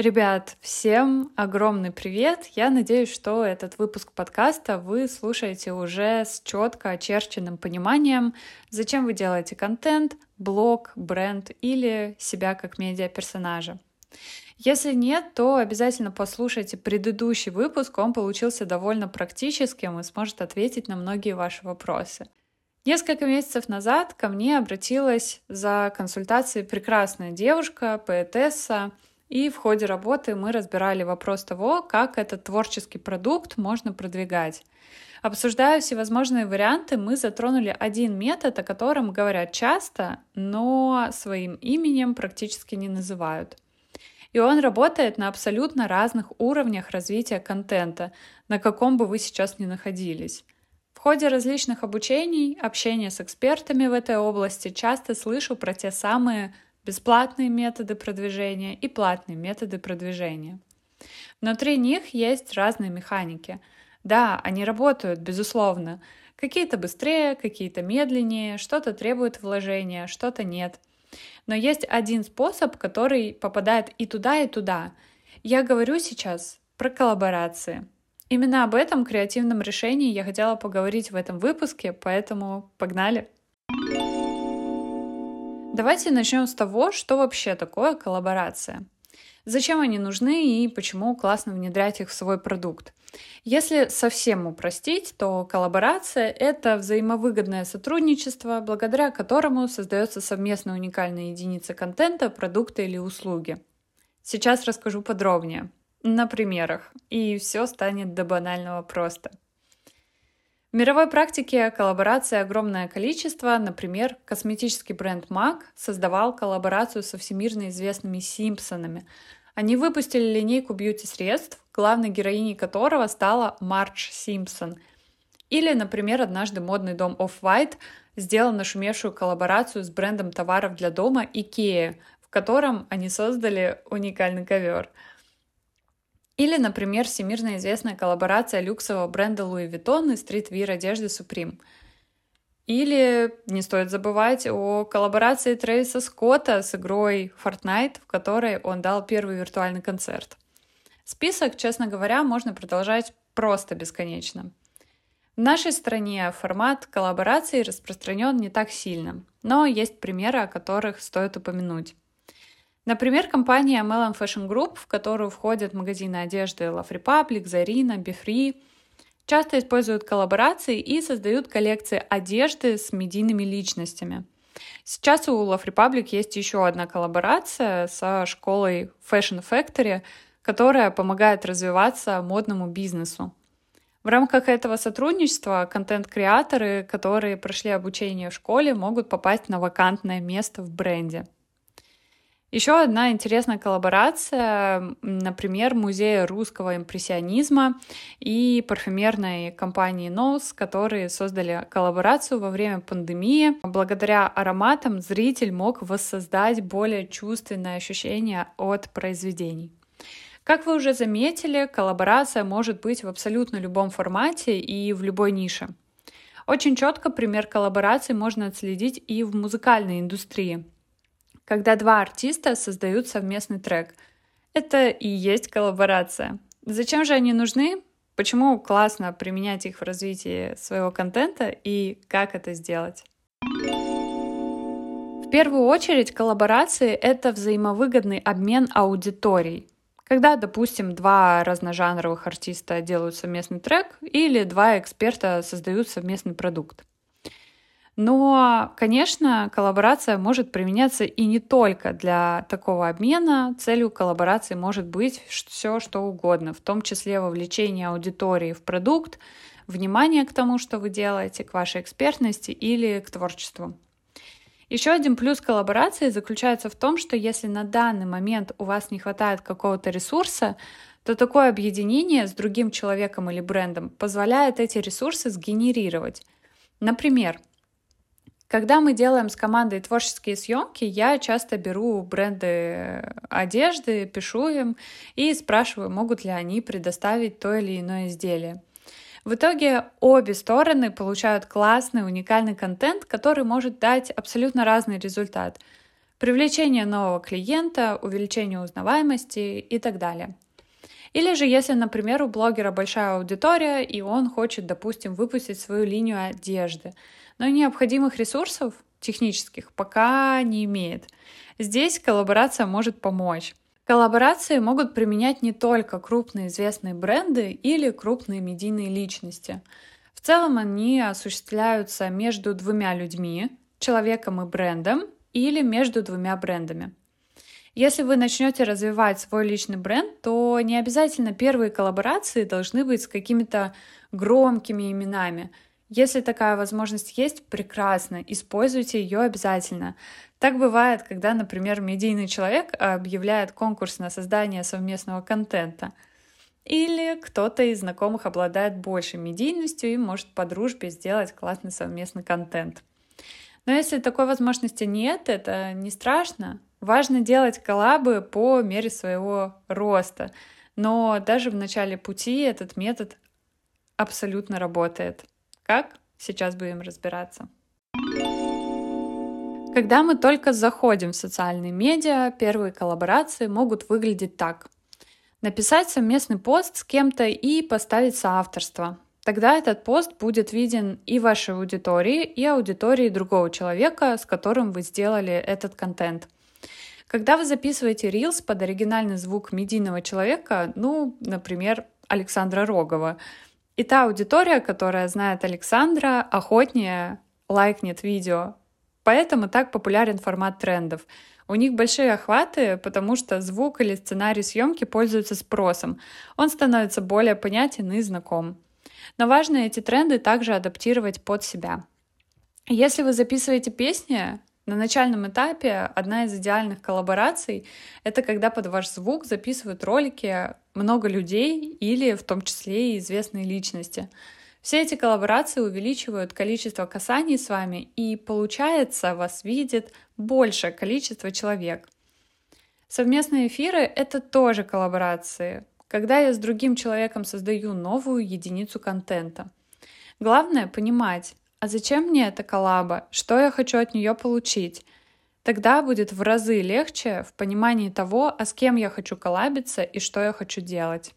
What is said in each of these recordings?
Ребят, всем огромный привет! Я надеюсь, что этот выпуск подкаста вы слушаете уже с четко очерченным пониманием, зачем вы делаете контент, блог, бренд или себя как медиа-персонажа. Если нет, то обязательно послушайте предыдущий выпуск, он получился довольно практическим и сможет ответить на многие ваши вопросы. Несколько месяцев назад ко мне обратилась за консультацией прекрасная девушка, поэтесса, и в ходе работы мы разбирали вопрос того, как этот творческий продукт можно продвигать. Обсуждая всевозможные варианты, мы затронули один метод, о котором говорят часто, но своим именем практически не называют. И он работает на абсолютно разных уровнях развития контента, на каком бы вы сейчас ни находились. В ходе различных обучений, общения с экспертами в этой области часто слышу про те самые бесплатные методы продвижения и платные методы продвижения. Внутри них есть разные механики. Да, они работают, безусловно. Какие-то быстрее, какие-то медленнее, что-то требует вложения, что-то нет. Но есть один способ, который попадает и туда, и туда. Я говорю сейчас про коллаборации. Именно об этом креативном решении я хотела поговорить в этом выпуске, поэтому погнали! Давайте начнем с того, что вообще такое коллаборация. Зачем они нужны и почему классно внедрять их в свой продукт? Если совсем упростить, то коллаборация — это взаимовыгодное сотрудничество, благодаря которому создается совместно уникальная единица контента, продукта или услуги. Сейчас расскажу подробнее, на примерах, и все станет до банального просто — в мировой практике коллаборации огромное количество. Например, косметический бренд MAC создавал коллаборацию со всемирно известными Симпсонами. Они выпустили линейку бьюти-средств, главной героиней которого стала Марч Симпсон. Или, например, однажды модный дом Off-White сделал нашумевшую коллаборацию с брендом товаров для дома IKEA, в котором они создали уникальный ковер – или, например, всемирно известная коллаборация люксового бренда Louis Vuitton и стритвир одежды Supreme. Или не стоит забывать о коллаборации Трэвиса Скотта с игрой Fortnite, в которой он дал первый виртуальный концерт. Список, честно говоря, можно продолжать просто бесконечно. В нашей стране формат коллаборации распространен не так сильно, но есть примеры, о которых стоит упомянуть. Например, компания Melon Fashion Group, в которую входят магазины одежды Love Republic, Zarina, Befree, часто используют коллаборации и создают коллекции одежды с медийными личностями. Сейчас у Love Republic есть еще одна коллаборация со школой Fashion Factory, которая помогает развиваться модному бизнесу. В рамках этого сотрудничества контент-креаторы, которые прошли обучение в школе, могут попасть на вакантное место в бренде. Еще одна интересная коллаборация, например, музея русского импрессионизма и парфюмерной компании Nose, которые создали коллаборацию во время пандемии. Благодаря ароматам зритель мог воссоздать более чувственное ощущение от произведений. Как вы уже заметили, коллаборация может быть в абсолютно любом формате и в любой нише. Очень четко пример коллаборации можно отследить и в музыкальной индустрии когда два артиста создают совместный трек. Это и есть коллаборация. Зачем же они нужны? Почему классно применять их в развитии своего контента и как это сделать? В первую очередь коллаборации — это взаимовыгодный обмен аудиторией. Когда, допустим, два разножанровых артиста делают совместный трек или два эксперта создают совместный продукт. Но, конечно, коллаборация может применяться и не только для такого обмена. Целью коллаборации может быть все, что угодно, в том числе вовлечение аудитории в продукт, внимание к тому, что вы делаете, к вашей экспертности или к творчеству. Еще один плюс коллаборации заключается в том, что если на данный момент у вас не хватает какого-то ресурса, то такое объединение с другим человеком или брендом позволяет эти ресурсы сгенерировать. Например, когда мы делаем с командой творческие съемки, я часто беру бренды одежды, пишу им и спрашиваю, могут ли они предоставить то или иное изделие. В итоге обе стороны получают классный, уникальный контент, который может дать абсолютно разный результат. привлечение нового клиента, увеличение узнаваемости и так далее. Или же, если, например, у блогера большая аудитория, и он хочет, допустим, выпустить свою линию одежды, но необходимых ресурсов технических пока не имеет. Здесь коллаборация может помочь. Коллаборации могут применять не только крупные известные бренды или крупные медийные личности. В целом они осуществляются между двумя людьми, человеком и брендом, или между двумя брендами. Если вы начнете развивать свой личный бренд, то не обязательно первые коллаборации должны быть с какими-то громкими именами. Если такая возможность есть, прекрасно, используйте ее обязательно. Так бывает, когда, например, медийный человек объявляет конкурс на создание совместного контента. Или кто-то из знакомых обладает большей медийностью и может по дружбе сделать классный совместный контент. Но если такой возможности нет, это не страшно. Важно делать коллабы по мере своего роста. Но даже в начале пути этот метод абсолютно работает. Как? Сейчас будем разбираться. Когда мы только заходим в социальные медиа, первые коллаборации могут выглядеть так. Написать совместный пост с кем-то и поставить соавторство. Тогда этот пост будет виден и вашей аудитории, и аудитории другого человека, с которым вы сделали этот контент – когда вы записываете Reels под оригинальный звук медийного человека, ну, например, Александра Рогова, и та аудитория, которая знает Александра, охотнее лайкнет видео. Поэтому так популярен формат трендов. У них большие охваты, потому что звук или сценарий съемки пользуются спросом. Он становится более понятен и знаком. Но важно эти тренды также адаптировать под себя. Если вы записываете песни, на начальном этапе одна из идеальных коллабораций — это когда под ваш звук записывают ролики много людей или в том числе и известные личности. Все эти коллаборации увеличивают количество касаний с вами, и получается, вас видит большее количество человек. Совместные эфиры — это тоже коллаборации, когда я с другим человеком создаю новую единицу контента. Главное понимать, а зачем мне эта коллаба? Что я хочу от нее получить? Тогда будет в разы легче в понимании того, а с кем я хочу коллабиться и что я хочу делать.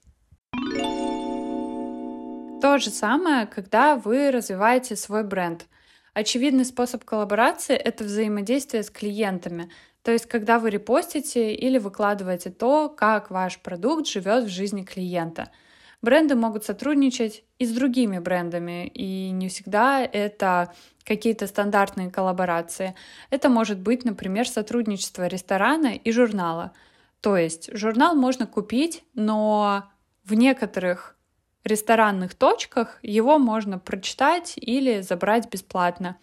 То же самое, когда вы развиваете свой бренд. Очевидный способ коллаборации — это взаимодействие с клиентами, то есть когда вы репостите или выкладываете то, как ваш продукт живет в жизни клиента — Бренды могут сотрудничать и с другими брендами, и не всегда это какие-то стандартные коллаборации. Это может быть, например, сотрудничество ресторана и журнала. То есть журнал можно купить, но в некоторых ресторанных точках его можно прочитать или забрать бесплатно.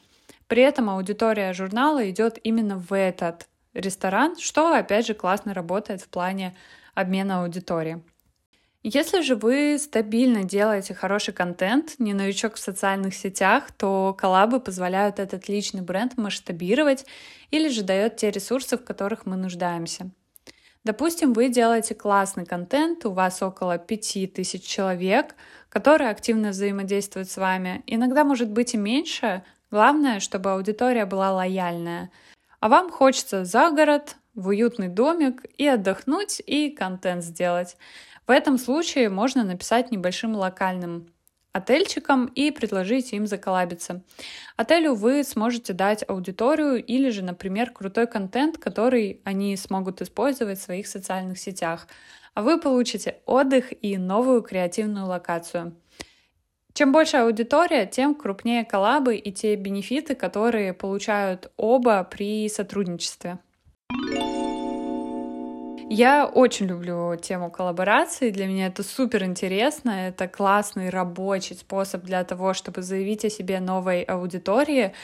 При этом аудитория журнала идет именно в этот ресторан, что опять же классно работает в плане обмена аудитории. Если же вы стабильно делаете хороший контент, не новичок в социальных сетях, то коллабы позволяют этот личный бренд масштабировать или же дает те ресурсы, в которых мы нуждаемся. Допустим, вы делаете классный контент, у вас около 5000 человек, которые активно взаимодействуют с вами. Иногда может быть и меньше, главное, чтобы аудитория была лояльная. А вам хочется за город, в уютный домик и отдохнуть, и контент сделать. В этом случае можно написать небольшим локальным отельчикам и предложить им заколабиться. Отелю вы сможете дать аудиторию или же, например, крутой контент, который они смогут использовать в своих социальных сетях. А вы получите отдых и новую креативную локацию. Чем больше аудитория, тем крупнее коллабы и те бенефиты, которые получают оба при сотрудничестве. Я очень люблю тему коллаборации. Для меня это супер интересно. Это классный рабочий способ для того, чтобы заявить о себе новой аудитории.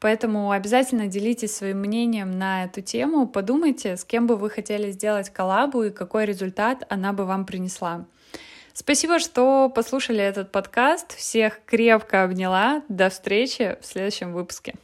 Поэтому обязательно делитесь своим мнением на эту тему. Подумайте, с кем бы вы хотели сделать коллабу и какой результат она бы вам принесла. Спасибо, что послушали этот подкаст. Всех крепко обняла. До встречи в следующем выпуске.